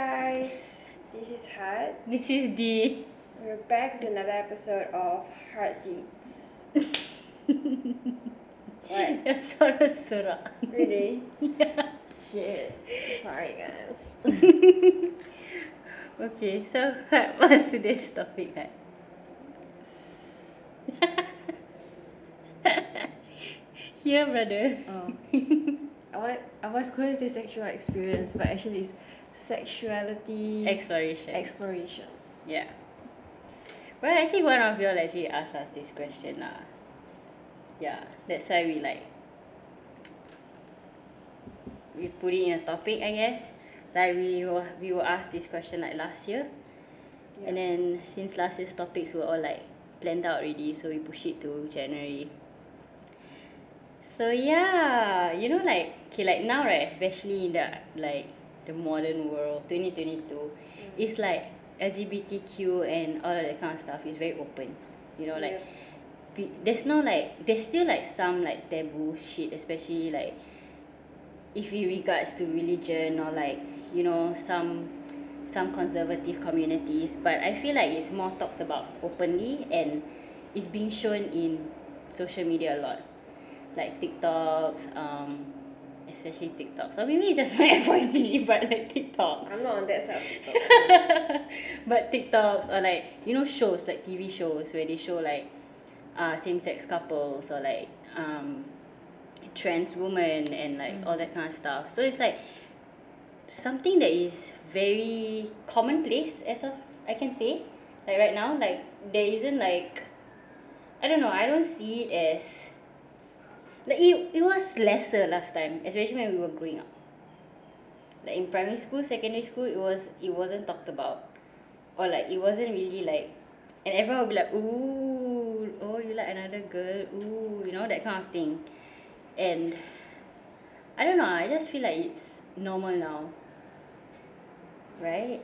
guys, this is Hart. This is D. We're back with another episode of Heart Deeds. what? Yang sorak-sorak. Really? Shit. Sorry guys. Okay, so what was today's topic, Hat? Here, brother. Oh. I, want, I was going to say sexual experience, but actually it's sexuality Exploration. exploration. yeah. Well, actually, one of y'all actually asked us this question, lah. Yeah, that's why we like we put it in a topic, I guess. Like we were we were asked this question like last year, and then since last year's topics were all like planned out already, so we push it to January. So yeah, you know like okay like now right, especially in the like the modern world, twenty twenty two, it's like LGBTQ and all of that kind of stuff is very open. You know like be, there's no like there's still like some like taboo shit, especially like if it regards to religion or like you know some some conservative communities. But I feel like it's more talked about openly and it's being shown in social media a lot. Like TikToks um especially TikTok. So maybe just my FYP but like TikToks I'm not on that side of TikTok. but TikToks or like you know shows like TV shows where they show like uh same sex couples or like um trans women and like all that kind of stuff. So it's like something that is very commonplace as of I can say. Like right now, like there isn't like I don't know, I don't see it as like it, it was lesser last time, especially when we were growing up. Like in primary school, secondary school, it was it wasn't talked about. Or like it wasn't really like and everyone would be like, Ooh, oh you like another girl, ooh, you know, that kind of thing. And I don't know, I just feel like it's normal now. Right?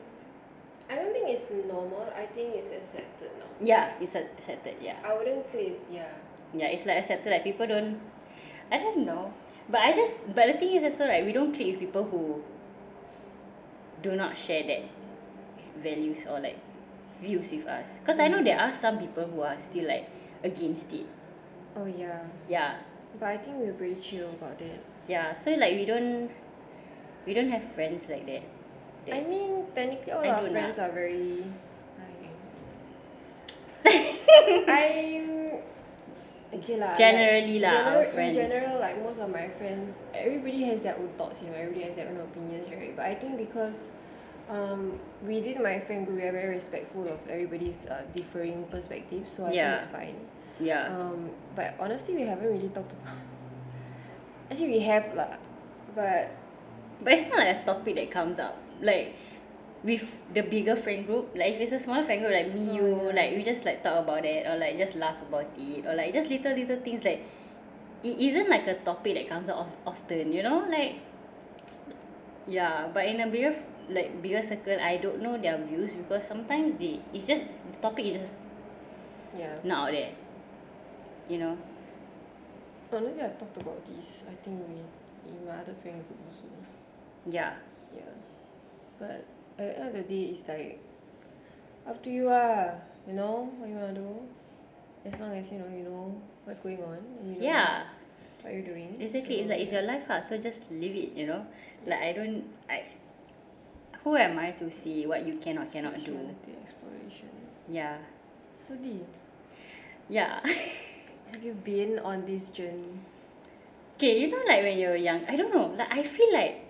I don't think it's normal. I think it's accepted now. Yeah, it's accepted, yeah. I wouldn't say it's yeah. Yeah, it's like accepted like people don't I don't know. But I just but the thing is also right, we don't click with people who do not share that values or like views with us. Because I know there are some people who are still like against it. Oh yeah. Yeah. But I think we're pretty chill about that. Yeah. So like we don't we don't have friends like that. I mean, technically, all I our friends not. are very. I- I'm. Okay lah. like, Generally lah, our friends. In general, like most of my friends, everybody has their own thoughts. You know, everybody has their own opinions, right? But I think because, um, within my friend group, we are very respectful of everybody's uh, differing perspectives. So I think it's fine. Yeah. Um, but honestly, we haven't really talked about. Actually, we have lah, but But it's not like a topic that comes up. Like with the bigger friend group, like if it's a smaller friend group like me, Oh, you, yeah. like we just like talk about it or like just laugh about it or like just little little things like it isn't like a topic that comes up of, often, you know? Like yeah, but in a bigger like bigger circle I don't know their views because sometimes they it's just the topic is just yeah. not out there. You know? Oh, Honestly, I've talked about this. I think we in my other friend group also. Yeah. Yeah. But at the end of the day, it's like up to you ah. You know what you wanna do. As long as you know you know what's going on and you know Yeah. what you're doing. Exactly, it's like it's your life ah, so just live it, you know. Like I don't, I. Who am I to see what you can or cannot do? Exploration. Yeah, So Dee, yeah. have you been on this journey? okay, you know, like when you're young, I don't know. Like I feel like,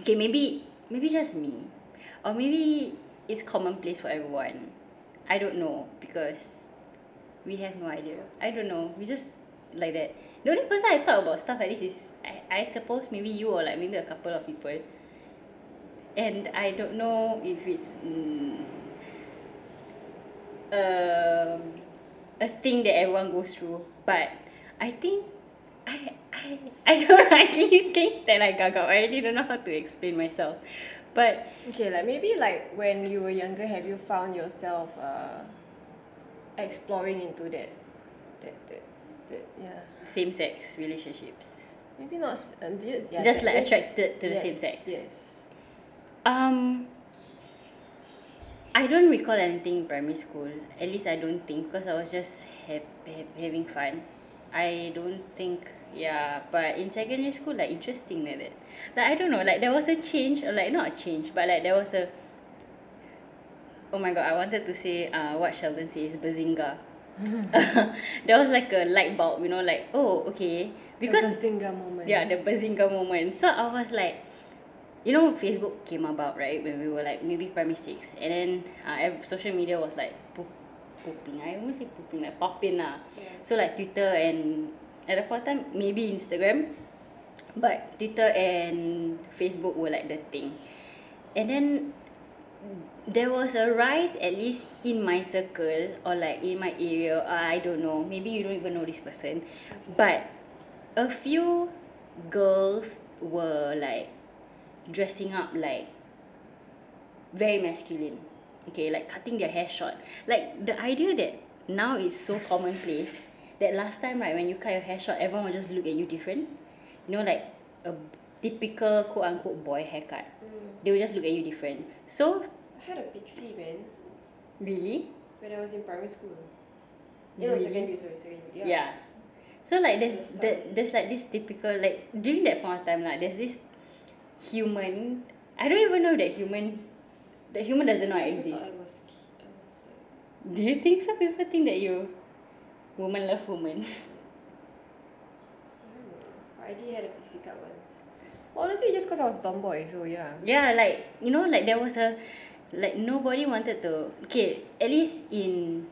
okay, maybe maybe just me, or maybe it's commonplace for everyone. I don't know because we have no idea. I don't know. We just like that. The only person I talk about stuff like this is I, I suppose maybe you or like maybe a couple of people. And I don't know if it's mm, um, a thing that everyone goes through. But I think I I I don't actually think that I gagap. I really don't know how to explain myself. But Okay, like maybe like when you were younger, have you found yourself uh, exploring into that, that that that yeah. same sex relationships. Maybe not. s- Uh, yeah, Just, like, is- attracted to the yes, same sex. Yes. Um I don't recall anything in primary school. At least I don't think because I was just ha- ha- having fun. I don't think yeah, but in secondary school like interesting like that. Like I don't know, like there was a change or like not a change, but like there was a oh my god, I wanted to say uh what Sheldon says, bazinga. there was like a light bulb, you know, like oh okay because the Bazinga moment. yeah the bazinga moment so I was like you know Facebook came about right when we were like maybe primary six and then uh, social media was like poop, pooping I almost say pooping like popping lah Yeah. so like Twitter and at the point of time maybe Instagram but Twitter and Facebook were like the thing. And then there was a rise at least in my circle or like in my area uh, I don't know maybe you don't even know this person but a few girls were like dressing up like very masculine okay like cutting their hair short. Like the idea that now is so commonplace that last time right when you cut your hair short everyone will just look at you different you know like a typical quote unquote boy haircut Mm. they will just look at you different so I had a pixie man really when I was in primary school. You know, secondary, sorry, secondary. yeah, Yeah. so like there's that there's like this typical like during that point of time like there's this human I don't even know that human that human doesn't know I I exist I was, I was uh, do you think some people think that you woman love woman I know. I did had a pixie cut once. Honestly, just because I was a tomboy, so yeah. yeah like you know like there was a like nobody wanted to okay at least in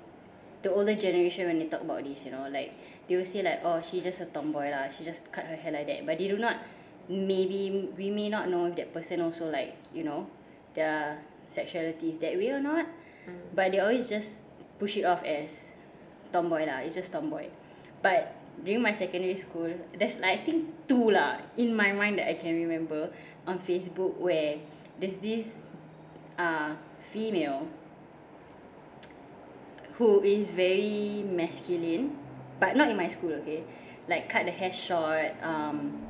the older generation when they talk about this you know like they will say like oh she's just a tomboy lah she just cut her hair like that but they do not maybe we may not know if that person also like you know their sexuality is that way or not mm. but they always just push it off as tomboy lah it's just tomboy. But during my secondary school there's like I think two lah in my mind that I can remember on Facebook where there's this uh female who is very masculine but not in my school okay? Like cut the hair short um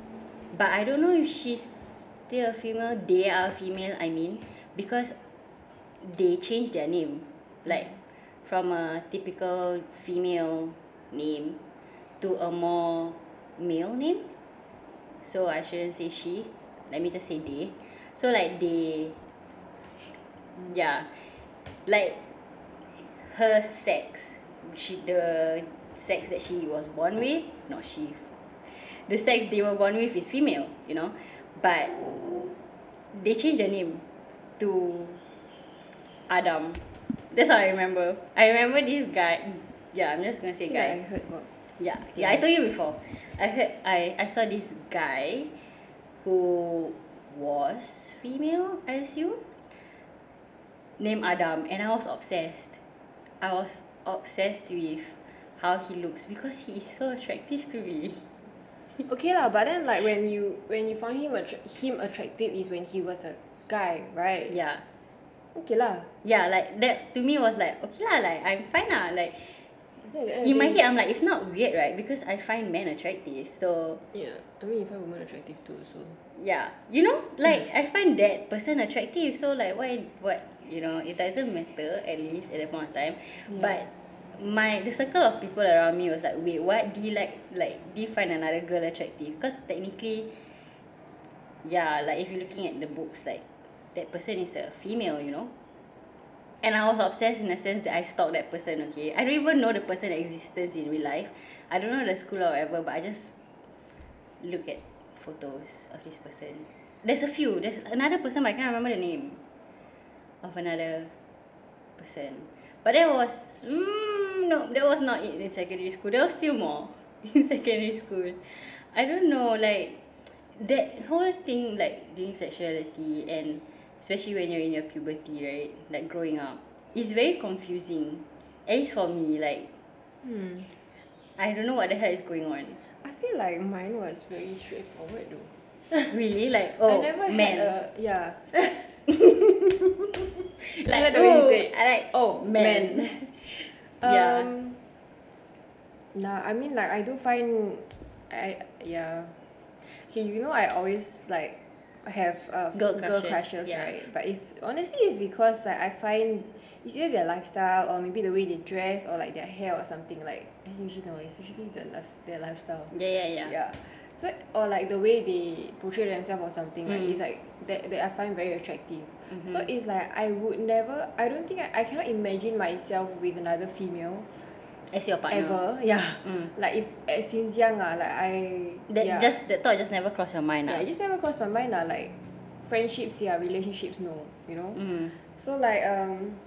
but I don't know if she's still a female they are female I mean because they changed their name. Like from a typical female name to a more male name. So I shouldn't say she. Let me just say they. So like they yeah. Like her sex she the sex that she was born with not she. The sex they were born with is female you know? But they changed the name to Adam that's what I remember. I remember this guy. Yeah I'm just gonna say I think I guy yeah yeah I told you before. I heard I I saw this guy who was female I assume named Adam and I was obsessed. I was obsessed with how he looks because he is so attractive to me. Okay lah, but then like when you when you found him attra- him attractive is when he was a guy, right? yeah Okay lah. yeah like that to me was like okay lah like I'm fine lah like Yeah, at the in my head I'm like it's not weird right? Because I find men attractive so Yeah, I mean, you find women attractive too, so. yeah you know like I find that person attractive so like why what you know it doesn't matter at least at that point of time. But my the circle of people around me was like wait what do you like like do you find another girl attractive? Because technically yeah like if you're looking at the books like that person is a female you know? And I was obsessed in the sense that I stalked that person okay? I don't even know the person existence in real life. I don't know the school or whatever but I just look at photos of this person. There's a few. There's another person but I can't remember the name of another person. But that was mm, no that was not it in secondary school. There was still more in secondary school. I don't know like that whole thing like during sexuality and especially when you're in your puberty right like growing up it's very confusing at least for me like Hmm. I don't know what the hell is going on I feel like mine was very straightforward though. really like oh I never man had a yeah. like like the way you oh, say. I like Oh, men. men. Yeah. Um, nah, I mean like I do find I yeah. Okay, you know I always like have uh, Girl girl crushes, right? But it's honestly it's because like I find it's either their lifestyle or maybe the way they dress or like their hair or something like usually no it's usually the life their lifestyle. Yeah, yeah, yeah. Yeah. So or like the way they portray themselves or something right Mm. it's like that, that I find very attractive. So it's like I would never I don't think I, I cannot imagine myself with another female As your partner. Ever. Yeah. Mm. Like if eh, since young ah like I just that thought just never crossed your mind. yeah, ah. it just never crossed my mind lah like friendships yeah relationships no you know Mm. so like um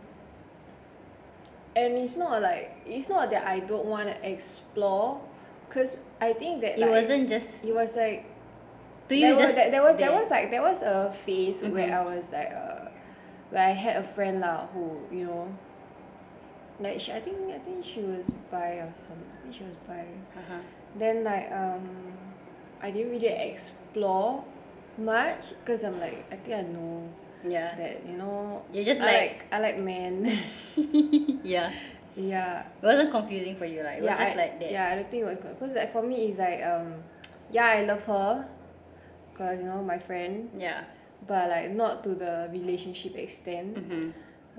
and it's not like it's not that I don't want to explore cause I think that It like, wasn't just it was like there was, just there, was there was like there was a phase where Mhm. I was like uh where I had a friend lah who you know like she, I think I think she was bi or something I think she was bi Uh-huh. then like um I didn't really explore much because I'm like I think I know Yeah. that you know You're just I like, like I like men yeah. yeah It wasn't confusing for you, like it was yeah just I, like that. yeah I don't think it was because like for me it's like um yeah I love her cause you know my friend Yeah. but like not to the relationship extent Mm-hmm.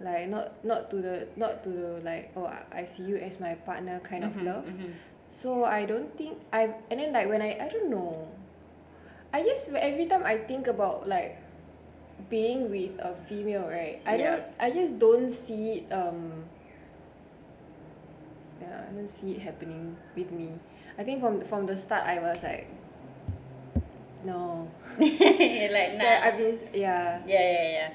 Like not not to the not to the like oh I see you as my partner kind of love Mm-hmm. so I don't think I and then like when I I don't know I just every time I think about like being with a female right I don't I just don't see it um yeah I don't see it happening with me I think from from the start I was like no like nah. I've been yeah Yeah, yeah, yeah.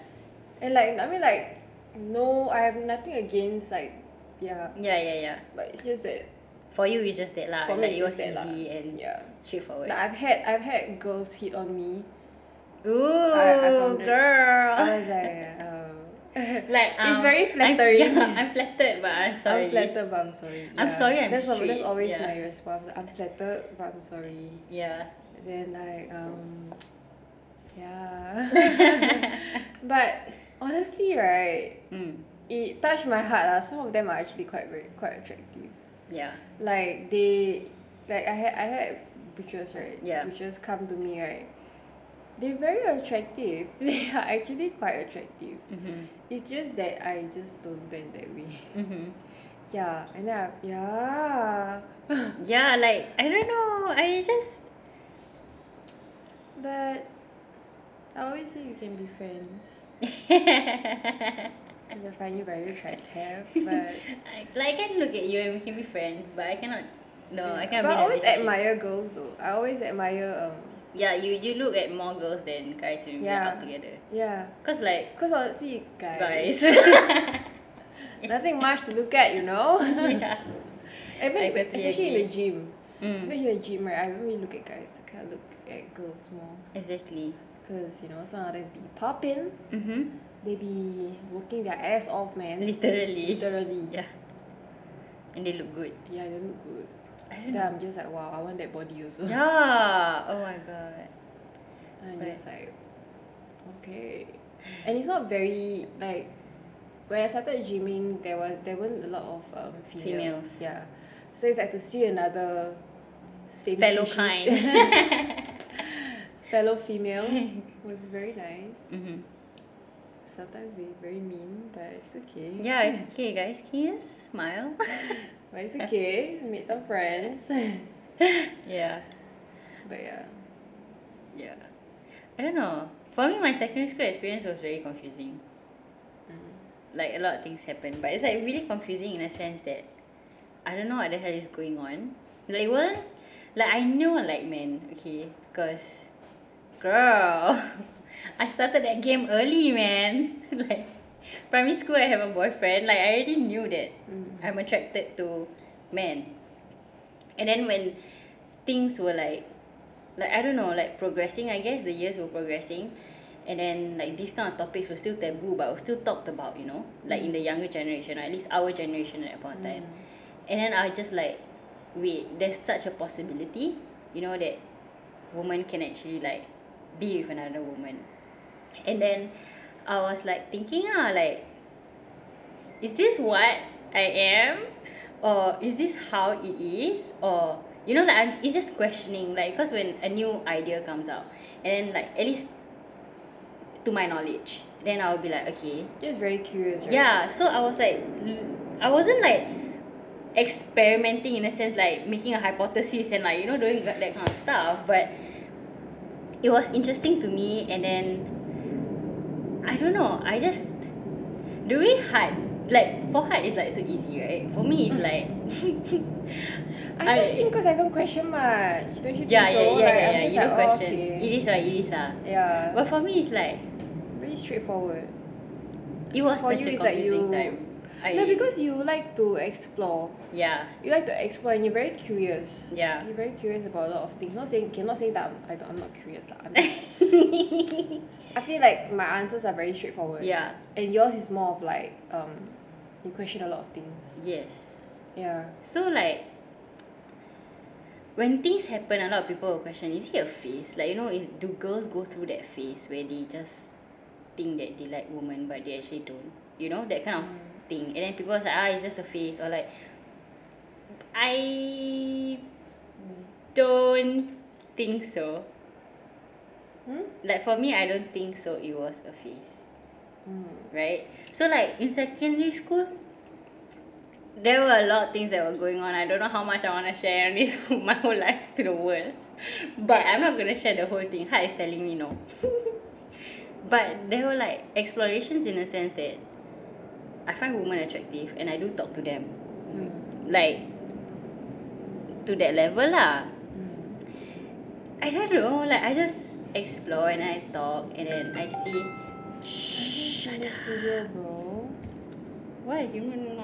and like I mean like no I have nothing against like yeah Yeah, yeah, yeah. but it's just that For you, it's just that lah. For me, like it's it was just that lah. and yeah straightforward. like I've had I've had girls hit on me Ooh, I- I found it- girl. I was like oh like um, It's very I'm- flattering. I'm flattered, but I'm sorry. I'm flattered but I'm sorry I'm sorry, I'm that's al- that's always Yeah. my response I'm flattered but I'm sorry Yeah. then like um yeah but honestly right Mm. it touched my heart lah some of them are actually quite very quite attractive Yeah. like they like I had I had butchers right Yeah. butchers come to me right they're very attractive they are actually quite attractive Mm-hmm. it's just that I just don't bend that way Mm-hmm. yeah and then I, yeah Yeah, like I don't know. I just but I always say you can be friends I find you very attractive but I, like I can look at you and we can be friends, but I cannot. No, I cannot but I always admire girls though I always admire um Yeah, you you look at more girls than guys when we're Yeah. out together. yeah Cause like because honestly guys, guys. nothing much to look at you know yeah. Even, especially in the gym Mm, especially in the gym right I don't really look at guys I kind of look at girls more exactly. Because you know some of them be popping Mm-hmm. they be working their ass off man Literally. literally Yeah. And they look good. yeah they look good I don't then know. I'm just like wow I want that body also Yeah. Oh my god. and I'm But- just like okay and it's not very like when I started gymming there was there weren't a lot of um, females. Females. yeah so it's like to see another same Fellow species- kind. fellow female was very nice mm-hmm. sometimes they very mean but it's okay Yeah, it's okay, guys. Can you smile? but it's okay made some friends yeah. but yeah Yeah. I don't know. For me, my secondary school experience was very confusing. Like a lot of things happened, but it's like really confusing in a sense that I don't know what the hell is going on. Like wasn't like I know I like men, okay, because girl, I started that game early, man. like primary school, I have a boyfriend. Like I already knew that Mm. I'm attracted to men. And then when things were like like I don't know, like progressing, I guess the years were progressing. And then like these kind of topics were still taboo but were still talked about, you know, like in the younger generation, or at least our generation at that point of time. And then I was just like, wait, there's such a possibility, you know, that woman can actually like be with another woman. And then I was like thinking ah like is this what I am? Or is this how it is? Or you know like I'm, it's just questioning like because when a new idea comes out and then like at least to my knowledge then I'll be like okay Just very curious, right? yeah so I was like I wasn't like experimenting in a sense like making a hypothesis and like you know doing that kind of stuff but it was interesting to me and then I don't know I just the way hard like for hard is like so easy right for me it's like I just I- think because I don't question much. Don't you think yeah so? yeah yeah like, yeah, I'm yeah. just you like, don't oh, question okay. it is what it is ah Yeah. but for me it's like Really straightforward. it was For such you, a it's like confusing you- time No, because you like to explore. yeah You like to explore and you're very curious. Yeah. You're very curious about a lot of things. Not saying, okay, not saying that I'm, I don't, I'm not curious. lah. I'm I feel like my answers are very straightforward. yeah And yours is more of like, um, you question a lot of things. yes Yeah. So like when things happen, a lot of people will question: Is it a phase? Like you know, is do girls go through that phase where they just think that they like women but they actually don't? You know that kind of thing. And then people are like, ah, it's just a phase, or like, I don't think so. Hmm? Like for me, I don't think so. It was a phase Mm. right? So like in secondary school, there were a lot of things that were going on. I don't know how much I want to share this my whole life to the world, but I'm not gonna share the whole thing. Heart is telling me no. but there were like explorations in a sense that I find women attractive and I do talk to them, Mm. like to that level lah. Mm. I don't know, like I just explore and I talk and then I see. Shh, in the studio, bro. Why human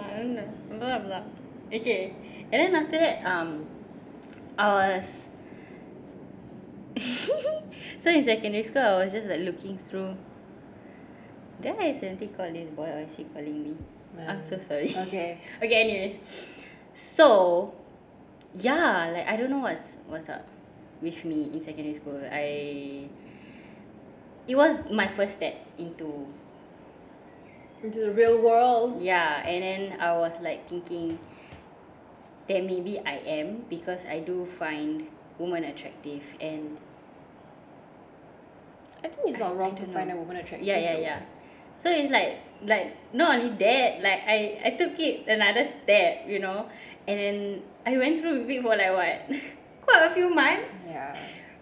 blah blah. Okay, and then after that, um, I was. so in secondary school, I was just like looking through. Did I accidentally call this boy or is he calling me? Uh, I'm so sorry. Okay. okay, anyways, so yeah, like I don't know what's what's up with me in secondary school. I it was my first step into Into the real world. yeah and then I was like thinking that maybe I am because I do find women attractive and I think it's not wrong to find a woman attractive. yeah yeah yeah so it's like like not only that like I I took it another step you know? And then I went through with it for like what? Quite a few months. Yeah.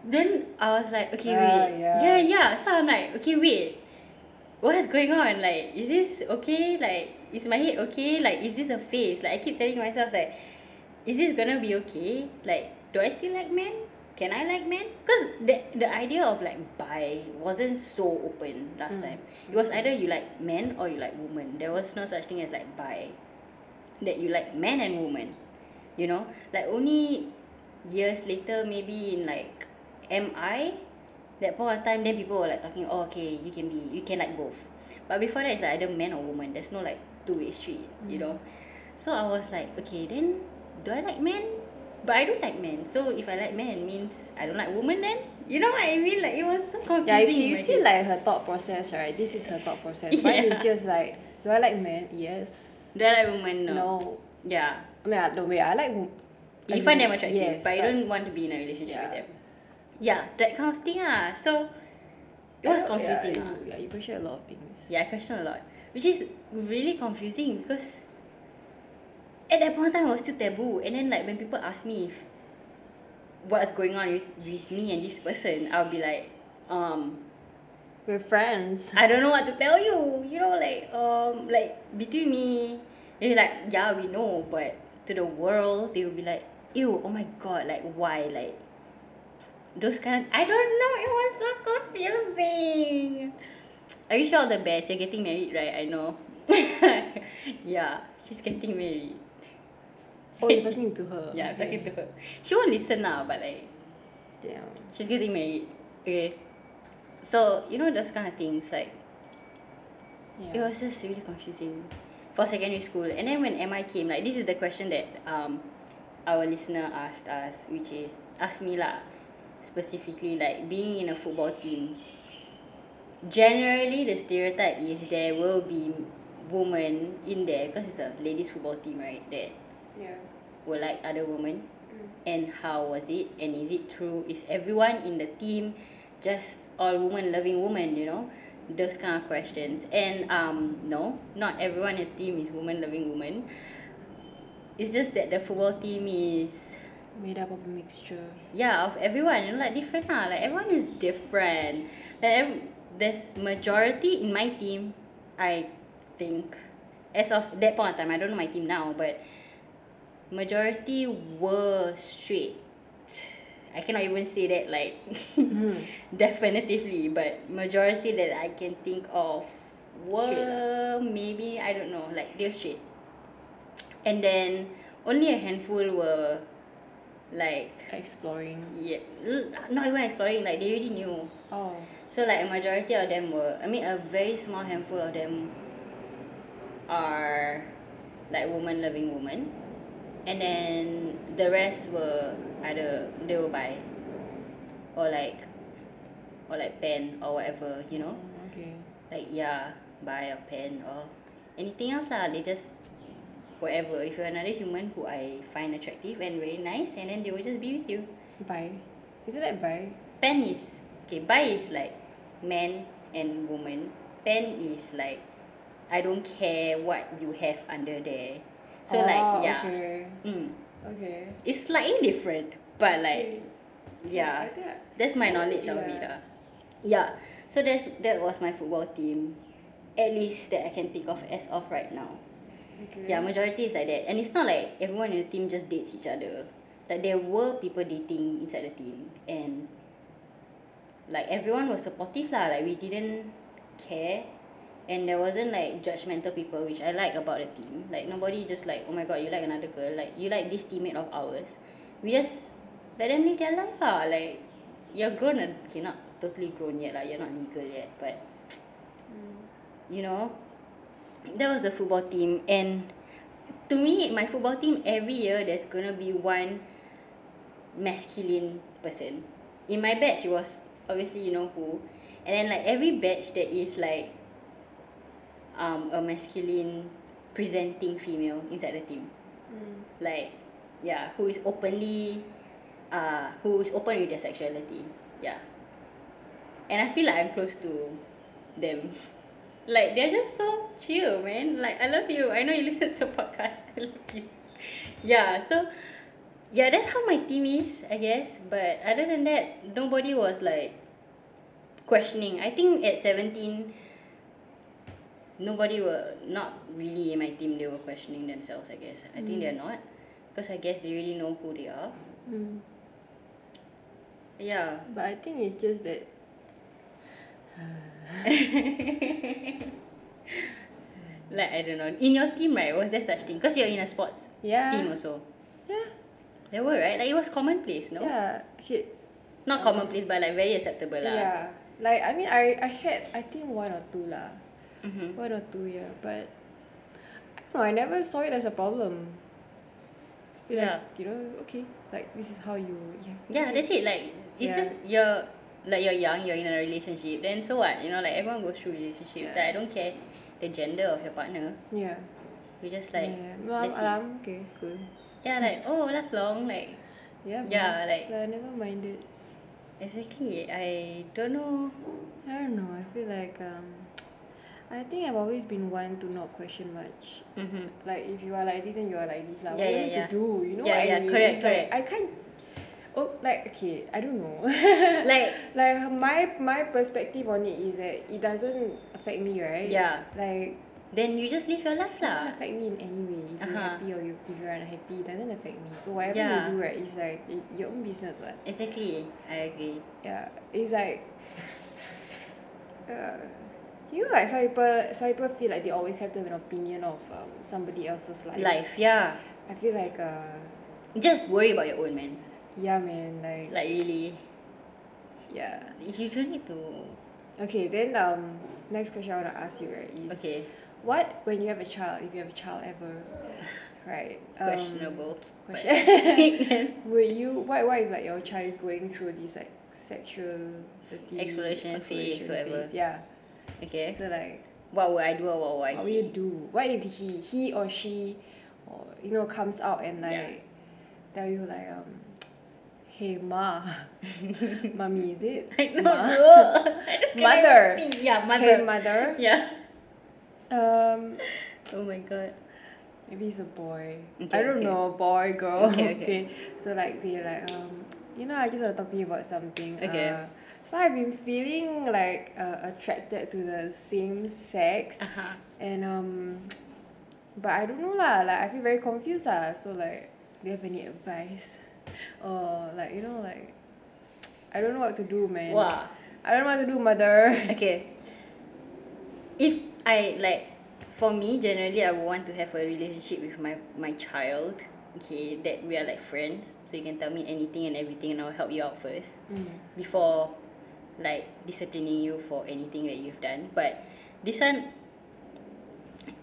then I was like okay Ah, wait. yeah. yeah yeah. So I'm like okay wait. What's going on? Like is this okay? Like is my head okay? Like is this a phase? Like I keep telling myself like is this gonna be okay? Like do I still like men can I like men? Because the the idea of like bi wasn't so open last Mm. time. It was either you like men or you like women. There was no such thing as like bi. That you like men and women you know? Like only years later maybe in like MI that point of time then people were like talking oh okay you can be you can like both. But before that it's like either man or woman there's no like two way street you know? So I was like okay then do I like men but I don't like men so if I like men means I don't like women then you know what I mean like it was so confusing Yeah, okay, you see like her thought process, right? This is her thought process. Mine is just like, do I like men? Yes. do I like women no, No. yeah I mean, I, no way. I like. you find them attractive yes, but you don't want to be in a relationship Yeah. with them yeah that kind of thing ah so it was confusing Yeah, ah. you, yeah, you question a lot of things. Yeah, I question a lot, which is really confusing because at that point of time it was still taboo. And then like when people ask me if what's going on with, with me and this person, I'll be like, um, We're friends. I don't know what to tell you. You know, like um, like between me, they'll be like, yeah, we know, but to the world, they will be like, ew, oh my god, like why, like those kind of I don't know. It was so confusing. I wish you all the best. You're getting married, right? I know. yeah, she's getting married. Oh, you're talking to her. Yeah, I'm okay. talking to her. She won't listen now, but like Damn. she's getting married. Okay. So you know those kind of things like it was just really confusing for secondary school. And then when MI came, like this is the question that um our listener asked us, which is asked me lah, specifically like being in a football team. Generally, the stereotype is there will be women in there because it's a ladies football team, right? That Yeah. will like other women and how was it and is it true is everyone in the team just all women loving women you know those kind of questions. And um, no, not everyone in the team is woman loving woman. It's just that the football team is Made up of a mixture. yeah of everyone you know like different lah like everyone is different like ev- there's majority in my team I think as of that point of time I don't know my team now but majority were straight. I cannot even say that like hmm. definitively but majority that I can think of were maybe I don't know like they're straight. And then only a handful were like Exploring. yeah not even exploring like they already knew. Oh. so like a majority of them were I mean a very small handful of them are like woman loving women and then the rest were either they were bi or like or like pen or whatever you know Okay. like yeah buy a pen or anything else lah they just whatever if you're another human who I find attractive and very nice and then they will just be with you Bye. Isn't that bye? pen is okay bi is like man and woman pen is like I don't care what you have under there so oh, like yeah. Okay. mm, Okay. it's slightly different but like yeah. That's my knowledge of it lah yeah. So that's that was my football team at least that I can think of as of right now. Okay. yeah majority is like that. And it's not like everyone in the team just dates each other. Like there were people dating inside the team and like everyone was supportive lah. Like we didn't care and there wasn't like judgmental people which I like about the team. Like nobody just like oh my god you like another girl. Like you like this teammate of ours. We just let them live their life ah. Like you're grown okay not totally grown yet lah. You're not legal yet but you know that was the football team. And to me my football team every year there's gonna be one masculine person. In my batch it was obviously you know who. And then like every batch that is like um a masculine presenting female inside the team. Mm. like yeah who is openly uh who is open with their sexuality yeah. And I feel like I'm close to them. Like they're just so chill man. Like I love you. I know you listen to podcast. I love you. Yeah so yeah that's how my team is I guess. But other than that nobody was like questioning. I think at 17 nobody were not really in my team they were questioning themselves I guess I think they're not because I guess they already know who they are Mm. yeah But I think it's just that like I don't know in your team right was there such thing because you're in a sports yeah. team also Yeah. there were right like it was commonplace no Yeah. Okay. not commonplace but like very acceptable lah Yeah. Like I mean I I had I think one or two lah. Mm-hmm. One or two yeah, but I don't know, I never saw it as a problem. Feel Yeah. Like, you know, okay, like this is how you yeah. yeah that's it like it's Yeah. just you're like you're young you're in a relationship then so what you know like everyone goes through relationships Yeah. like I don't care the gender of your partner Yeah. we just like yeah. See. alam, okay, cool. yeah like oh last long like Yeah. Yeah, like- I never minded. exactly I don't know I don't know. I feel like um, I think I've always been one to not question much. mm-hmm. Like if you are like this, then you are like this lah. What yeah, you need yeah. to do? You know what I mean? it's like I can't. Oh, like okay, I don't know. like like my my perspective on it is that it doesn't affect me, right? Yeah. Like then you just live your life it doesn't affect me in any way. If you're Uh-huh. happy or you, if you're unhappy, it doesn't affect me. So whatever you do, right, is like your own business, what? exactly I agree Yeah, it's like, uh, you know, like some people, some people feel like they always have to have an opinion of um, somebody else's life. life yeah I feel like, uh, just worry about your own man yeah, man, like, like really yeah. you don't need to Okay, then um, next question I want to ask you, right, is okay what when you have a child, if you have a child ever, right? um, questionable question. Would you? why What if like your child is going through this like sexual Exploration phase, whatever. Yeah. Okay So like, what would I do or what would I what will you do? What if he he or she, or you know, comes out and like tell you like um, hey ma, mommy is it? I don't Ma? know. I just can't Mother. even think. Yeah, mother. Hey mother. Yeah. Um, Oh my god. maybe he's a boy. Okay, I don't okay. know, boy, girl. Okay, okay. So like they like um, you know, I just want to talk to you about something. Okay. Uh, so I've been feeling like uh, attracted to the same sex, Uh huh. and um, but I don't know lah. Like I feel very confused lah. So like, do you have any advice, or like you know like, I don't know what to do, man. Wow. I don't know what to do, mother. Okay. If I like, for me generally, I would want to have a relationship with my my child. Okay, that we are like friends, so you can tell me anything and everything, and I'll help you out first Mm. before, like disciplining you for anything that you've done. But this one,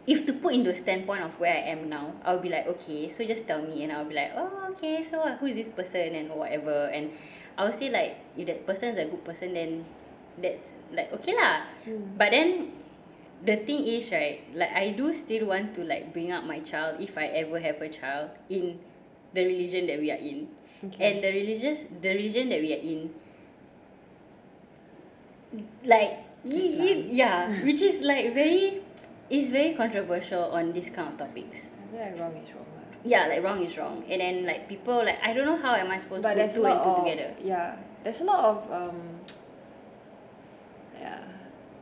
if to put into a standpoint of where I am now, I'll be like, okay, so just tell me, and I'll be like, oh, okay, so what, who is this person and whatever, and I'll say like, if that person is a good person, then that's like okay lah. Mm. But then the thing is right, like I do still want to like bring up my child if I ever have a child in the religion that we are in. Okay. And the religious the religion that we are in like yeah, which is like very is very controversial on this kind of topics. I feel like wrong is wrong. Yeah, like wrong is wrong. And then like people like I don't know how am I supposed to put two and two of together. yeah. There's a lot of um. Yeah.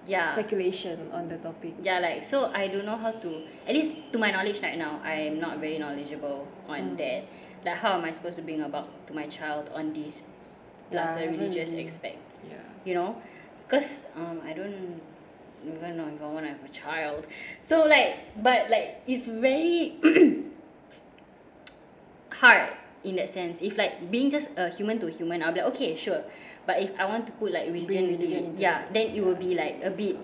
Yeah. Speculation on the topic. yeah like so I don't know how to at least to my knowledge right now I am not very knowledgeable on Mm. that like how am I supposed to bring about to my child on this plus a religious really- aspect Yeah. you know because um I don't even know if I want to have a child so like but like it's very hard in that sense if like being just a human to human I'll be like okay sure but if I want to put like religion, religion yeah then it will be like a bit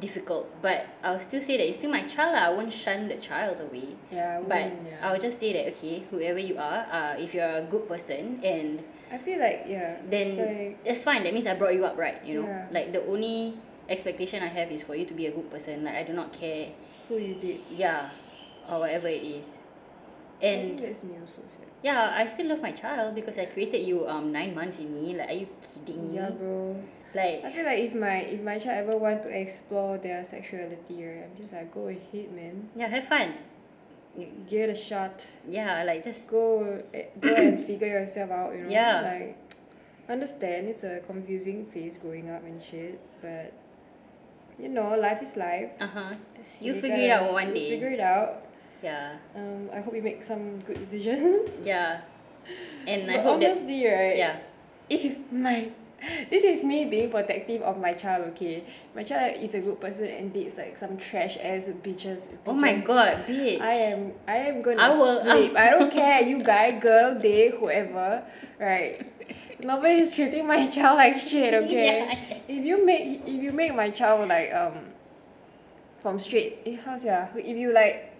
difficult but I'll still say that it's still my child lah. I won't shun the child away Yeah. I but yeah. I'll just say that okay whoever you are uh if you're a good person and I feel like yeah. then Like that's fine that means I brought you up right you know Yeah. like the only expectation I have is for you to be a good person like I do not care who you did. yeah or whatever it is I and that's me also. Yeah I still love my child because I created you um nine months in me like are you kidding me Yeah, bro. like I feel like if my if my child ever want to explore their sexuality, right, I'm just like go ahead, man. yeah have fun Give it a shot. yeah like just Go eh, go and figure yourself out. You know. Yeah. Like, understand it's a confusing phase growing up and shit, but you know, life is life. uh-huh you You figure gotta- out one day Figure it out. yeah Um, I hope you make some good decisions. yeah and I but hope that honestly, right? yeah If my this is me being protective of my child, okay? My child is a good person and dates like some trash ass bitches. oh my god bitch I am I am gonna I will- flip. I don't care, you guy, girl, they, whoever, right? Nobody's treating my child like shit, okay? Yeah. If you make if you make my child like um from straight eh, how's ya? If you like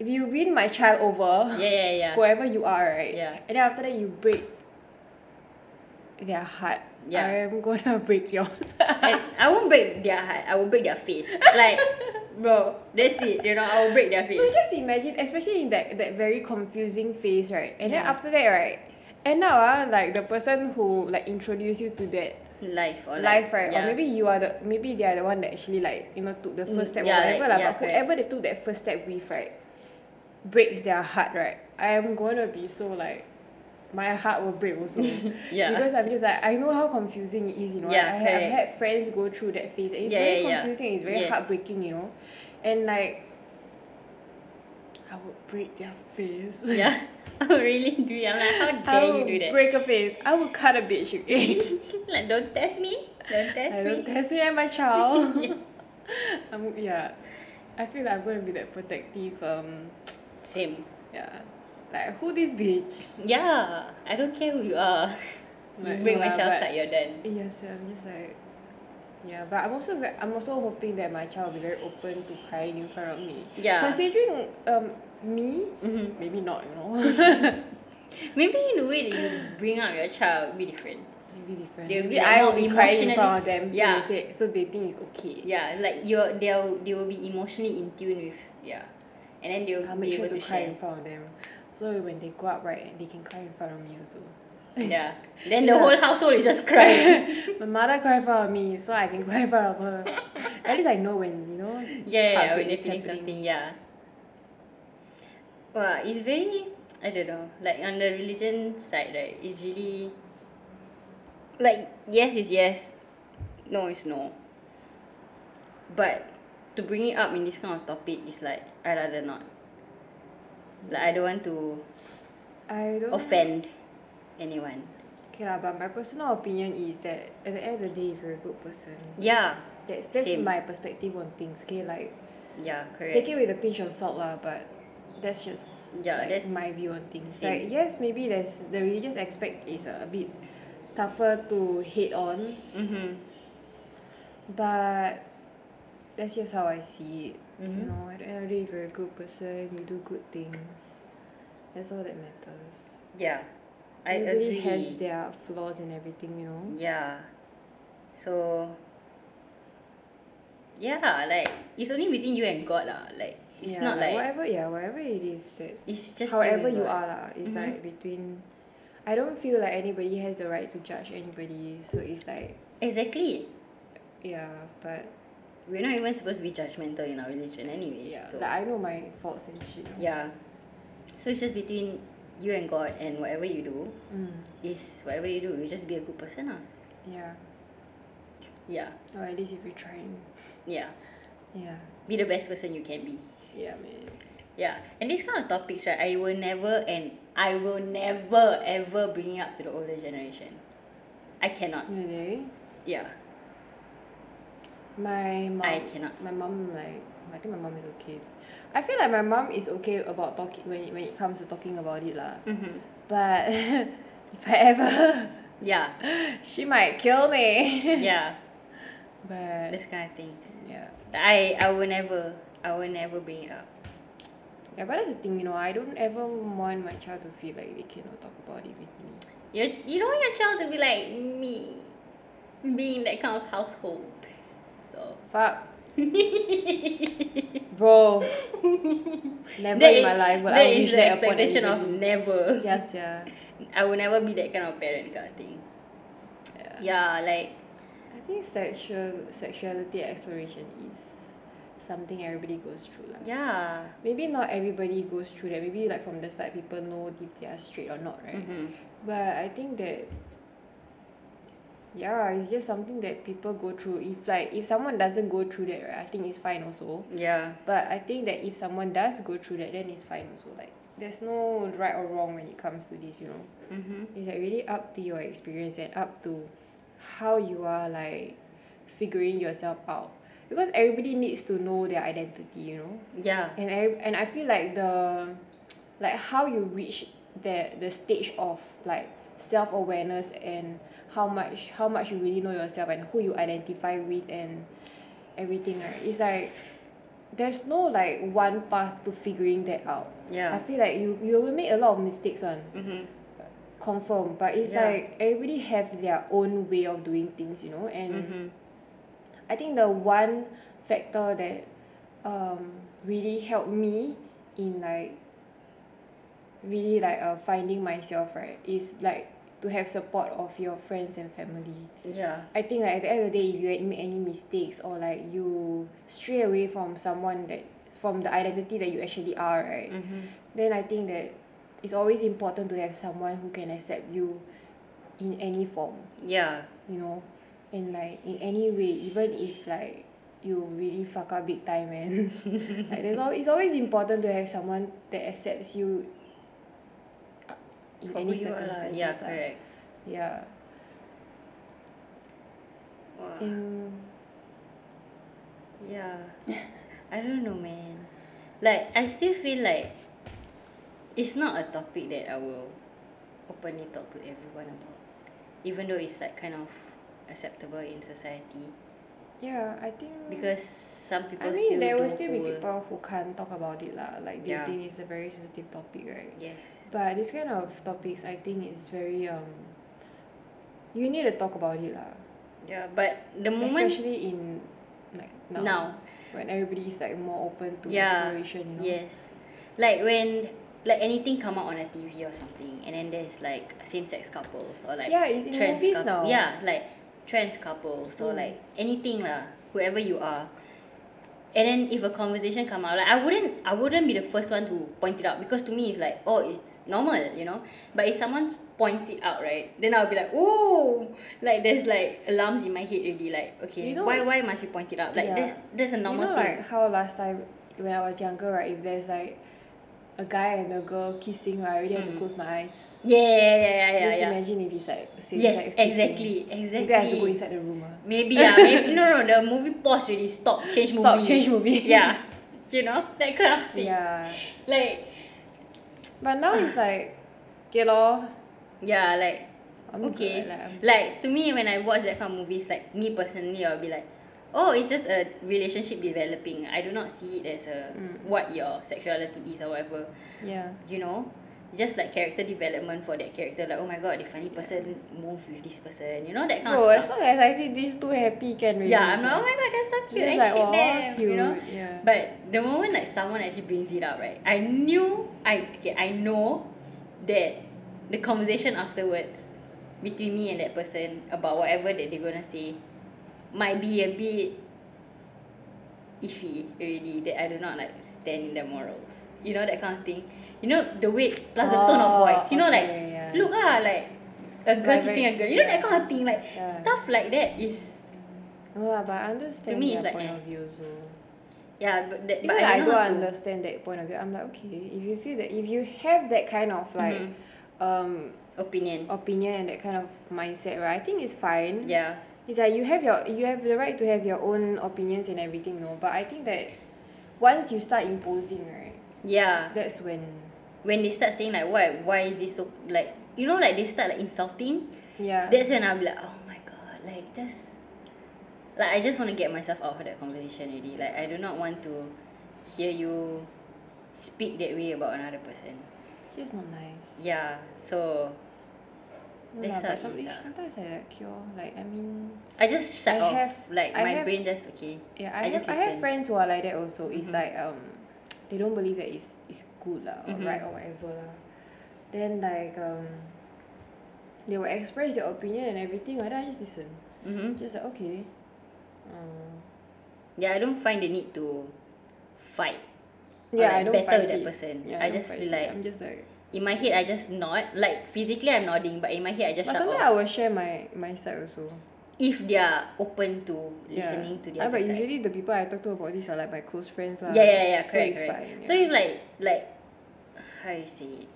if you win my child over yeah yeah yeah whoever you are, right? Yeah. And then after that you break their heart. Yeah. I am gonna break yours. and I won't break their heart I will break their face like bro that's it you know I will break their no, face just imagine, especially in that that very confusing phase, right? And then after that, right? And now ah, like the person who like introduced you to that life or like, life, right? yeah. Or maybe you are the maybe they are the one that actually like you know took the Mm, first step yeah, or whatever like, yeah, but correct. whoever they took that first step with, right, breaks their heart, right? I am gonna be so like. My heart will break also. Yeah. Because I'm just like I know how confusing it is, you know. Yeah, I, I have correct. had friends go through that phase and it's Yeah, very yeah, yeah. confusing, it's very Yes. heartbreaking, you know. And like I would break their face. yeah I will really do it I'm like how dare you do that break a face. I would cut a bitch, okay? like don't test me don't test I me don't test me and my child. I'm, yeah. I feel like I'm gonna be that protective, um, same yeah. Like, who this bitch? yeah I don't care who you are you break my child's heart you're done Yes, I'm just like, yeah. But I'm also ve- I'm also hoping that my child will be very open to crying in front of me. Yeah. Considering um me, Mhm. maybe not, you know. maybe in the way that you bring up your child will be different maybe different. They'll be I will be crying in front of them, so Yeah. they say, so they think it's okay. yeah like you're they'll they will be emotionally in tune with yeah and then they'll I'll be make sure able to to cry share in front of them. So when they grow up, right, they can cry in front of me also. Yeah. Then the whole household is just crying. My mother cry in front of me, so I can cry in front of her. At least I know when you know. yeah, yeah, when they're feeling something, yeah. well it's very I don't know, like on the religion side, right, it's really like yes is yes, no is no. But to bring it up in this kind of topic is like I rather not. Like I don't want to I don't. offend anyone. Okay lah, but my personal opinion is that at the end of the day, if you're a good person, Yeah, that's that's Same. my perspective on things. Okay, like yeah, correct. take it with a pinch of salt lah, but that's just Yeah, like, that's my view on things. same. Like yes, maybe there's the religious aspect is a, bit tougher to hit on, Mm-hmm. but that's just how I see it. You Mhm. know, at the end of the day, if you're a good person, you do good things. That's all that matters. Yeah, I Everybody agree. has their flaws and everything, you know. Yeah. So yeah, like it's only between you and God lah. Like it's yeah, not like whatever. Yeah, whatever it is that it's just however you, you are lah. It's Mhm. like between. I don't feel like anybody has the right to judge anybody. So it's like Exactly. yeah, but We're not even supposed to be judgmental in our religion anyways. yeah, So like I know my faults and shit. yeah. So it's just between you and God and whatever you do Mm, is whatever you do, you just be a good person lah. yeah. Yeah. Or at least if you're trying. Yeah. Yeah. Be the best person you can be. Yeah, man. Yeah, and these kind of topics, right? I will never and I will never ever bring it up to the older generation. I cannot. Really? Yeah, My mom. I cannot. My mom like I think my mom is okay. I feel like my mom is okay about talking when it, when it comes to talking about it lah. Mm-hmm. But if I ever, Yeah, she might kill me. yeah, but this kind of thing yeah, I I will never, I will never bring it up. yeah. But that's the thing, you know. I don't ever want my child to feel like they cannot talk about it with me. You you don't want your child to be like me, being that kind of household. So Fuck. Bro. Never That in my life will I is wish the that upon expectation of never. Yes, yeah. I will never be that kind of parent, kind of thing. yeah. Yeah, like I think sexual sexuality exploration is something everybody goes through lah. yeah. Maybe not everybody goes through that. Maybe like from the start people know if they are straight or not, right? Mm-hmm. But I think that yeah, it's just something that people go through. If like if someone doesn't go through that, right, I think it's fine also. Yeah. But I think that if someone does go through that, then it's fine also. Like there's no right or wrong when it comes to this, you know. Mm-hmm. It's like really up to your experience and up to how you are like figuring yourself out. Because everybody needs to know their identity, you know. Yeah. And I and I feel like the like how you reach the the stage of like self awareness and how much how much you really know yourself and who you identify with and everything right it's like there's no like one path to figuring that out yeah I feel like you you will make a lot of mistakes on Mm-hmm. confirm but it's Yeah. like everybody have their own way of doing things you know and Mm-hmm. I think the one factor that um really helped me in like really like uh finding myself right is like to have support of your friends and family. Yeah. I think like at the end of the day if you make any mistakes or like you stray away from someone that from the identity that you actually are right Mm-hmm. then I think that it's always important to have someone who can accept you in any form Yeah. you know and like in any way even if like you really fuck up big time man like there's always it's always important to have someone that accepts you in any are circumstances Yeah, ah. yeah Wow. and Yeah. I don't know, man. Like, I still feel like it's not a topic that I will openly talk to everyone about. Even though it's like kind of acceptable in society. Yeah I think Because some people I mean there will still be people who can't talk about it lah. Like they think it's a very sensitive topic right? Yes. but this kind of topics I think is very um you need to talk about it lah. Yeah, but the moment especially in like now, now. when everybody is like more open to Yeah, exploration you know? Yes. Like when like anything come out on a T_V or something and then there's like same sex couples or like Yeah, it's in trans movies coup- now. yeah like trans couple so Mm. like anything lah whoever you are. And then if a conversation come out like I wouldn't I wouldn't be the first one to point it out because to me it's like oh it's normal you know? But if someone points it out right then I'll be like oh like there's like alarms in my head already like okay You know- why why must you point it out? Like Yeah. that's that's a normal you know thing. like how last time when I was younger right if there's like a guy and a girl kissing right? I already have to Mm. close my eyes. Yeah yeah yeah yeah yeah, just imagine if it's like same yes sex kissing. exactly exactly maybe I have to go inside the room ah. Maybe yeah, maybe no no the movie pause already. Stop change Stop, movie. change movie. yeah you know that kind of thing. Yeah. Like but now it's like okay lor. Yeah like I'm okay. good, like, like to me when I watch that kind of movies like me personally I'll be like oh it's just a relationship developing. I do not see it as a Mm. what your sexuality is or whatever. Yeah. You know? Just like character development for that character like oh my god the funny person move with this person you know that kind bro of as stuff. long as I see these two happy can really yeah I'm like oh my god that's so cute. I like, ship "Aw, them you know? cute," yeah. But the moment like someone actually brings it up, right? I knew I okay, I know that the conversation afterwards between me and that person about whatever that they're gonna say might be a bit iffy already that I do not like stand in their morals. You know that kind of thing. You know the weight plus the tone of Oh, voice. You know like look ah like a girl kissing a girl. You know that kind of thing. Like stuff like that is no lah but I understand To me, their it's like, point eh. of view so yeah, but that, it's but I like I don't know don't to understand that point of view I'm like okay if you feel that if you have that kind of like Mhm. um opinion. opinion and that kind of mindset right I think it's fine Yeah. It's like you have your you have the right to have your own opinions and everything, no. But I think that once you start imposing, right, Yeah. that's when when they start saying like why why is this so like you know like they start like insulting yeah. that's when I'll be like oh my god like just like I just want to get myself out of that conversation already like I do not want to hear you speak that way about another person it's just not nice. yeah so No lah, but some, sometimes I like cure. Like I mean, I just shut I off have- like I my have- brain just okay yeah, I I, have just I have friends who are like that also. It's Mhm. like um, they don't believe that it's it's good lah or Mhm. right or whatever lah. Then like um, they will express their opinion and everything. And then I just listen. mm-hmm. Just like okay. Um, yeah I don't find the need to fight yeah, I don't battle fight with that it. person Yeah, I don't just fight it. like I'm just like. In my head I just nod like physically I'm nodding but in my head I just But shut sometimes off I will share my my side also. if they are open to Yeah. listening to the Ah, other but side. usually the people I talk to about this are like my close friends lah. yeah, yeah, yeah, so correct, correct. fine. So if like like how you say it?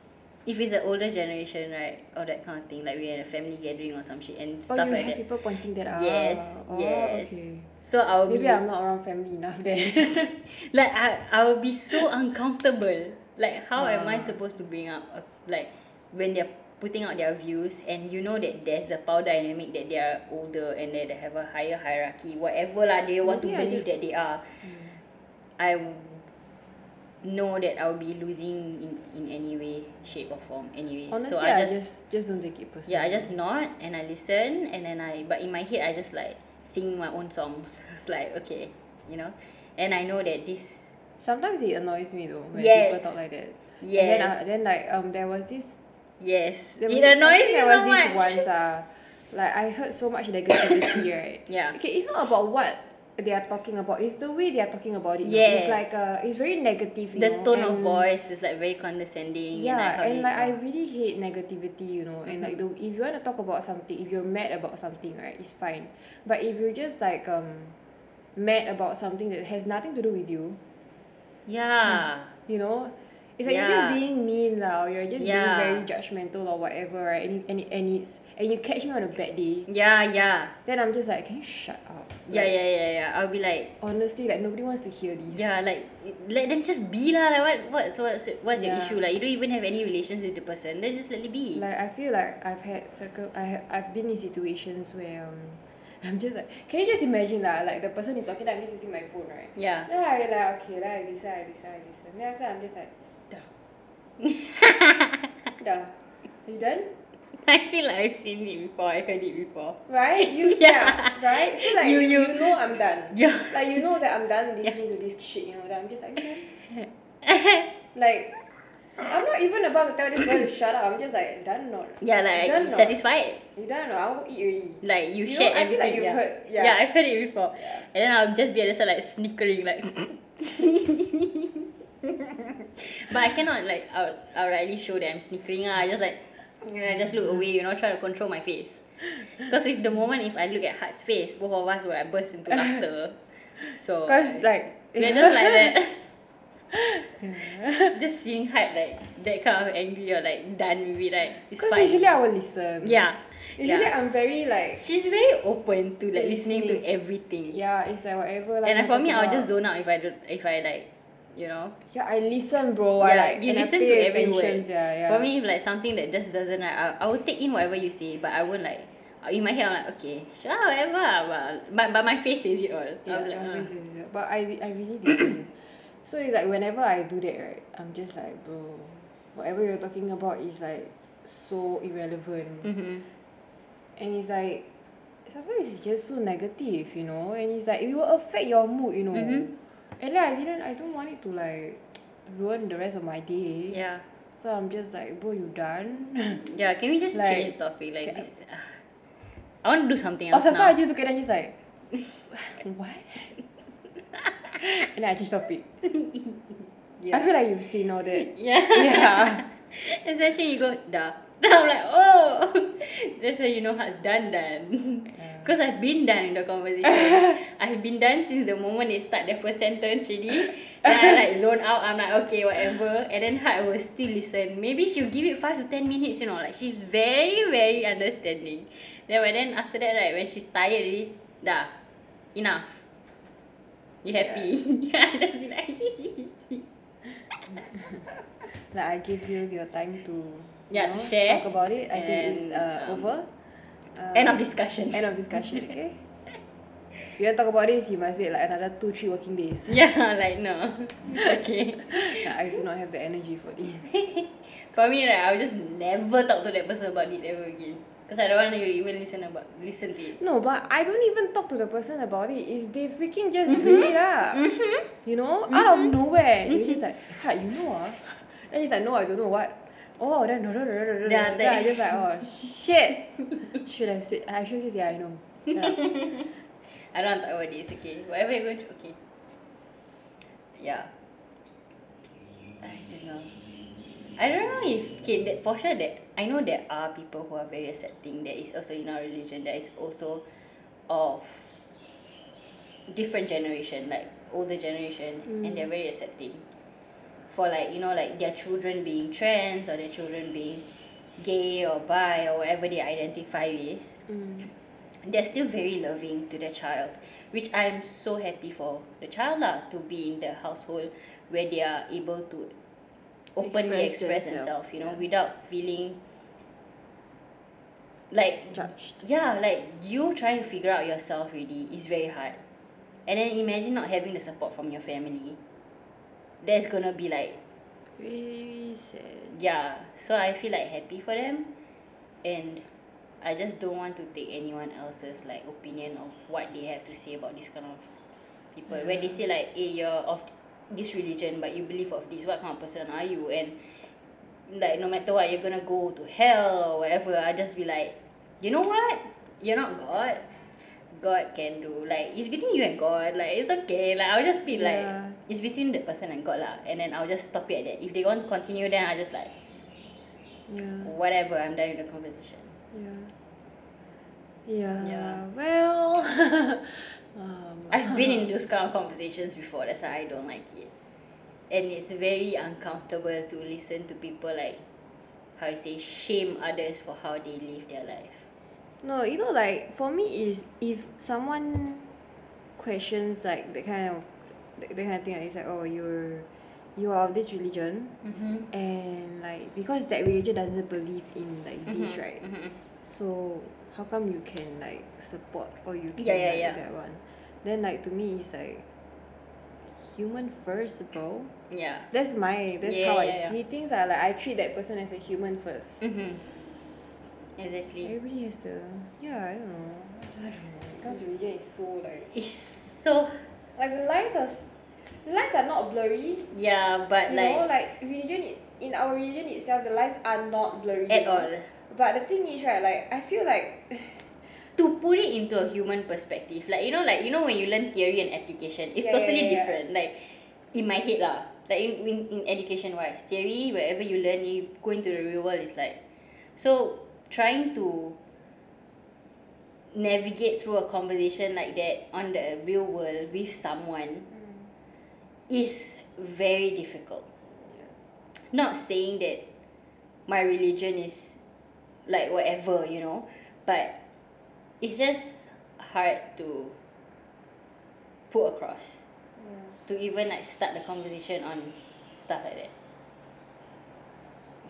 If it's an older generation, right, or that kind of thing, like we had a family gathering or some shit and oh, stuff you like have that. people pointing that out. Yes, oh, yes. Okay. So I'll Maybe be I'm not around family enough then. like I I will be so uncomfortable. Like how am I Ah. supposed to bring up a, like when they're putting out their views and you know that there's a power dynamic that they are older and that they have a higher hierarchy whatever lah they want to Maybe I believe just- that they are I know that I'll be losing in, in any way shape or form anyway Honestly, so I just, just don't take it personally. yeah I just nod and I listen and then I but in my head I just like sing my own songs it's like okay you know and I know that this Sometimes it annoys me though when Yes. people talk like that. yes And then, uh, then like um there was this yes there was it this, annoys me there was so this much once uh, like I heard so much negativity right. yeah Okay, it's not about what they are talking about. It's the way they are talking about it. know. It's like uh, it's very negative. The know, tone of voice is like very condescending Yeah, and, I and like I really hate negativity, you know. And like the if you want to talk about something, if you're mad about something, right, it's fine. But if you're just like um mad about something that has nothing to do with you, yeah. You know, it's like you're just being mean lah, or you're just Yeah. being very judgmental or whatever, right? And it, and, it, and it's and you catch me on a bad day, yeah yeah. Then I'm just like, can you shut up? yeah Like, yeah yeah yeah. I'll be like Honestly, like nobody wants to hear this. yeah like let them just be lah. Like what what's what's what's your issue? Like you don't even have any relations with the person. Then just let it be. Like I feel like I've had circle I have I've been in situations where um I'm just like can you just imagine lah like the person is talking I'm just using my phone right? Yeah. Then I like okay then I listen I listen I listen then after that I'm just like dah dah are you done? I feel like I've seen it before I heard it before. Right? You Yeah. yeah, right? So like You- you, you- know I'm done. Yeah. Like you know that I'm done listening to this shit you know that I'm just like done like I'm not even about to tell this guy to shut up. I'm just like done not. Yeah, like Done you satisfied? You done not? I won't eat already. Like you, You know, shared I feel everything. like you've yeah. heard- yeah. I've heard it before. Yeah. And then I'll just be at the side like snickering like But I cannot like out outrightly show that I'm snickering ah. I just like you know, just look away, you know, try to control my face. Because if the moment if I look at Hart's face, both of us will like burst into laughter. So Cause like we're just like that. just seeing Hart like that kind of angry or like done with it, like it's Cause fine. usually I will listen. yeah. Usually yeah. I'm very like She's very open to like listening to Listening. everything. yeah, it's like whatever. Like and I'm for me, talking I'll just about. zone out if I don't, if I like, you know. Yeah, I listen, bro. I Yeah, like you and I listen to every word. Yeah, yeah. For me, if like something that just doesn't, like, I, I will take in whatever you say, but I won't like. In my head, I'm like, okay, sure, whatever. But, but, but my face says it all. yeah, I'm like, my uh. face is there. but I I really listen. So it's like whenever I do that, right, I'm just like, bro, whatever you're talking about is like so irrelevant, Mhm. and it's like sometimes it's just so negative, you know, and it's like it will affect your mood, you know. Mhm. And then I didn't, I don't want it to like ruin the rest of my day. Yeah. So I'm just like, bro, you done? Yeah, can we just Like, change topic? Like this. I want to do something or else sometimes now. I just look at them just like, what? and then I change topic. I feel like you've seen all that. Yeah. Yeah. Especially you go, dah. Then I'm like, oh. That's how you know how it's done done. Because I've been done in the conversation. I've been done since the moment they start the first sentence already. Then I like zone out. I'm like, okay, whatever. And then Heart will still listen. Maybe she'll give it five to ten minutes, you know. Like she's very, very understanding. Then but then after that, right, when she's tired already, dah. Enough. You happy? I just be like, Like I give you your time to Yeah, you to know, share. talk about it. I think it's And, uh, um, over. Uh, end of discussion. End of discussion. Okay. You want to talk about this, you must wait like another two, three working days. Yeah, like no. okay. I do not have the energy for this. For me, right, I will just never talk to that person about it ever again. Because I don't want to even listen about listen to it. No, but I don't even talk to the person about it. Is they freaking just Mm-hmm. bring it up. You know, out of nowhere. They just like, hi, you know ah. Then he's like, no, I don't know what. Oh, then no, no, no, no, no. Yeah, Then I just like, oh shit. should have said. I should just yeah, I know. Up. I don't want to talk about this, okay? Whatever you're going through, okay. Yeah. I don't know. I don't know if okay that for sure that I know there are people who are very accepting that is also in our religion that is also of different generation like older generation and they're very accepting for like you know like their children being trans or their children being gay or bi or whatever they identify with Mm. they're still very loving to their child which i'm so happy for the child lah to be in the household where they are able to openly Express themselves you know yeah. without feeling like Judged. yeah like you trying to figure out yourself really is very hard and then imagine not having the support from your family that's gonna be like Very sad. yeah so I feel like happy for them and I just don't want to take anyone else's like opinion of what they have to say about this kind of people where they say like hey you're of this religion but you believe of this what kind of person are you and like no matter what you're gonna go to hell or whatever I just be like you know what you're not God God can do like it's between you and God like it's okay like I'll just be like Yeah. it's between the person and God lah and then I'll just stop it at that if they want to continue then I just like Yeah. whatever I'm done with the conversation Yeah. Yeah. Yeah. Well. um, I've been in those kind of conversations before that's why I don't like it and it's very uncomfortable to listen to people like how you say shame others for how they live their life No, you know, like for me is if someone questions like that kind of that, that kind of thing, like, it's like oh you're you are of this religion mm-hmm. and like because that religion doesn't believe in like this Mhm, right, mhm. so how come you can like support or you can Yeah, yeah, like, yeah. that one? Then like to me it's like human first, bro. yeah That's my that's Yeah, how yeah, I yeah. see things. I like I treat that person as a human first. mm-hmm. exactly Everybody has the yeah I don't know I don't know. When it comes to religion, it's so like it's so like the lines are the lines are not blurry yeah but you like know like religion i- in our religion itself the lines are not blurry at all but the thing is right like I feel like to put it into a human perspective like you know like you know when you learn theory and application it's totally different like in my head lah. Like in, in, in education wise theory wherever you learn you go into the real world is like so trying to navigate through a conversation like that on the real world with someone is very difficult. Not saying that my religion is like whatever you know but it's just hard to put across to even like start the conversation on stuff like that.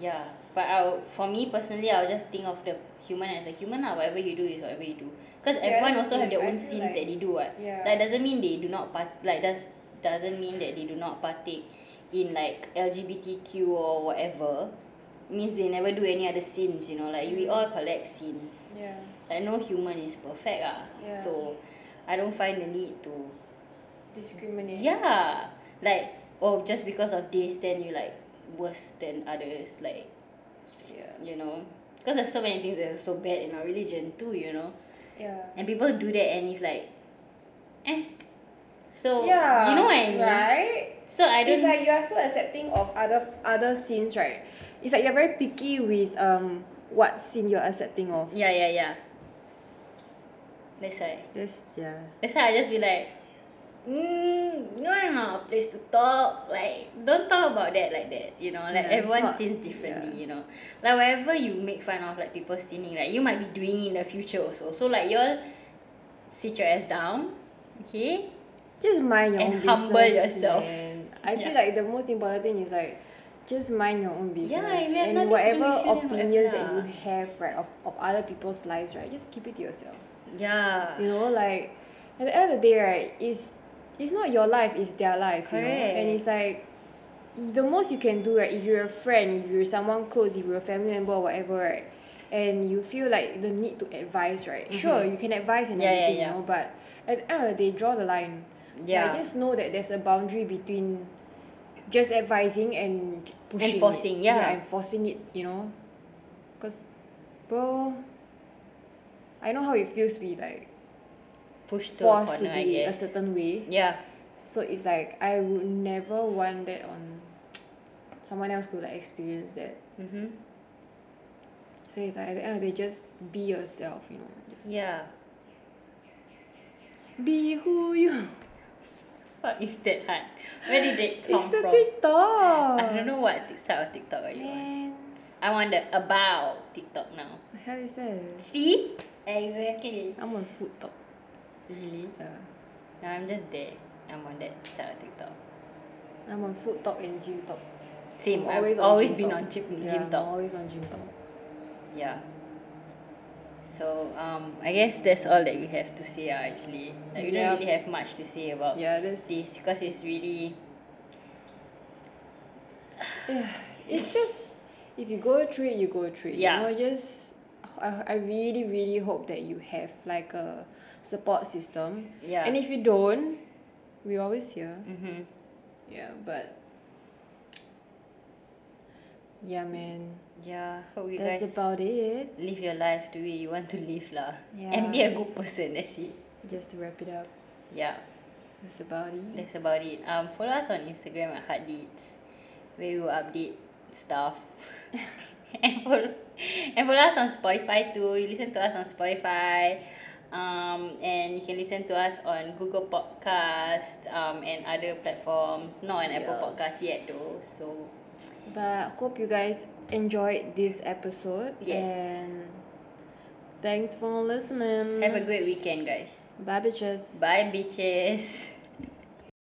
Yeah but I'll for me personally I'll just think of the human as a human lah. Whatever you do is whatever you do. Because Yeah, everyone also have their own sins that they do what. Yeah. That doesn't mean they do not part like does doesn't mean that they do not partake in like LGBTQ or whatever. Means they never do any other sins you know. Like we all collect sins. Yeah like no human is perfect ah. So I don't find the need to discrimination yeah. Like oh just because of this then you like worse than others like yeah. you know. Because there's so many things that are so bad in our religion too you know. Yeah. And people do that and it's like eh. So yeah you know what I mean? right? So I it's don't like you are so accepting of other other sins right? It's like you're very picky with um what sin you're accepting of. Yeah yeah yeah that's why that's yeah That's why I just be like, mm, no, no, no, place to talk. Like, don't talk about that like that. You know, like Yeah, everyone sins differently. yeah. You know, like whatever you make fun of, like people sinning, right? You might be doing in the future also. So like, y'all sit your ass down, okay? just mind your And own humble business yourself. man. I Yeah. feel like the most important thing is like just mind your own business if it has nothing to and whatever you, opinions that you have right of, of other people's lives right just keep it to yourself Yeah. You know like at the end of the day right it's it's not your life it's their life you know and it's like the most you can do right if you're a friend if you're someone close if you're a family member or whatever right and you feel like the need to advise right sure Mhm. you can advise and Yeah, yeah, everything yeah. you know but at the end of the day draw the line Yeah. like, just know that there's a boundary between just advising and pushing Enforcing, it. yeah. enforcing it you know because bro I know how it feels to be like pushed forced to be a certain way Yeah. so it's like I would never want that on someone else to like experience that Mm-hmm. so it's like at the end of the day just be yourself you know just Yeah. be who you What is that hard? Where did that come it's the from? TikTok I don't know what side of TikTok are you on. I want the about TikTok now. the hell is that See? Exactly. I'm on food talk Really? yeah No, I'm just there. I'm on that side of TikTok. I'm on FoodTok and GymTok Same. I'm I've on always been talk. on gym, yeah, gym I'm always on GymTok Yeah. So um, I guess that's all that we have to say. Uh, actually, like we Yeah. don't really have much to say about yeah this because it's really yeah, it's just if you go through it you go through it Yeah. you know just I, I really really hope that you have like a support system yeah. and if you don't we're always here mm-hmm. yeah but yeah man Yeah. Hope you that's guys about it live your life the way you want to live lah. yeah And be a good person. That's it. just to wrap it up Yeah. that's about it That's about it. Um, follow us on Instagram at Heartbeats, where we will update stuff. and follow and follow us on Spotify too. You listen to us on Spotify. Um, and you can listen to us on Google Podcast um, and other platforms. Not on Apple Yes. Podcast yet though. So but hope you guys enjoyed this episode Yes. and thanks for listening have a great weekend, guys. bye bitches Bye, bitches.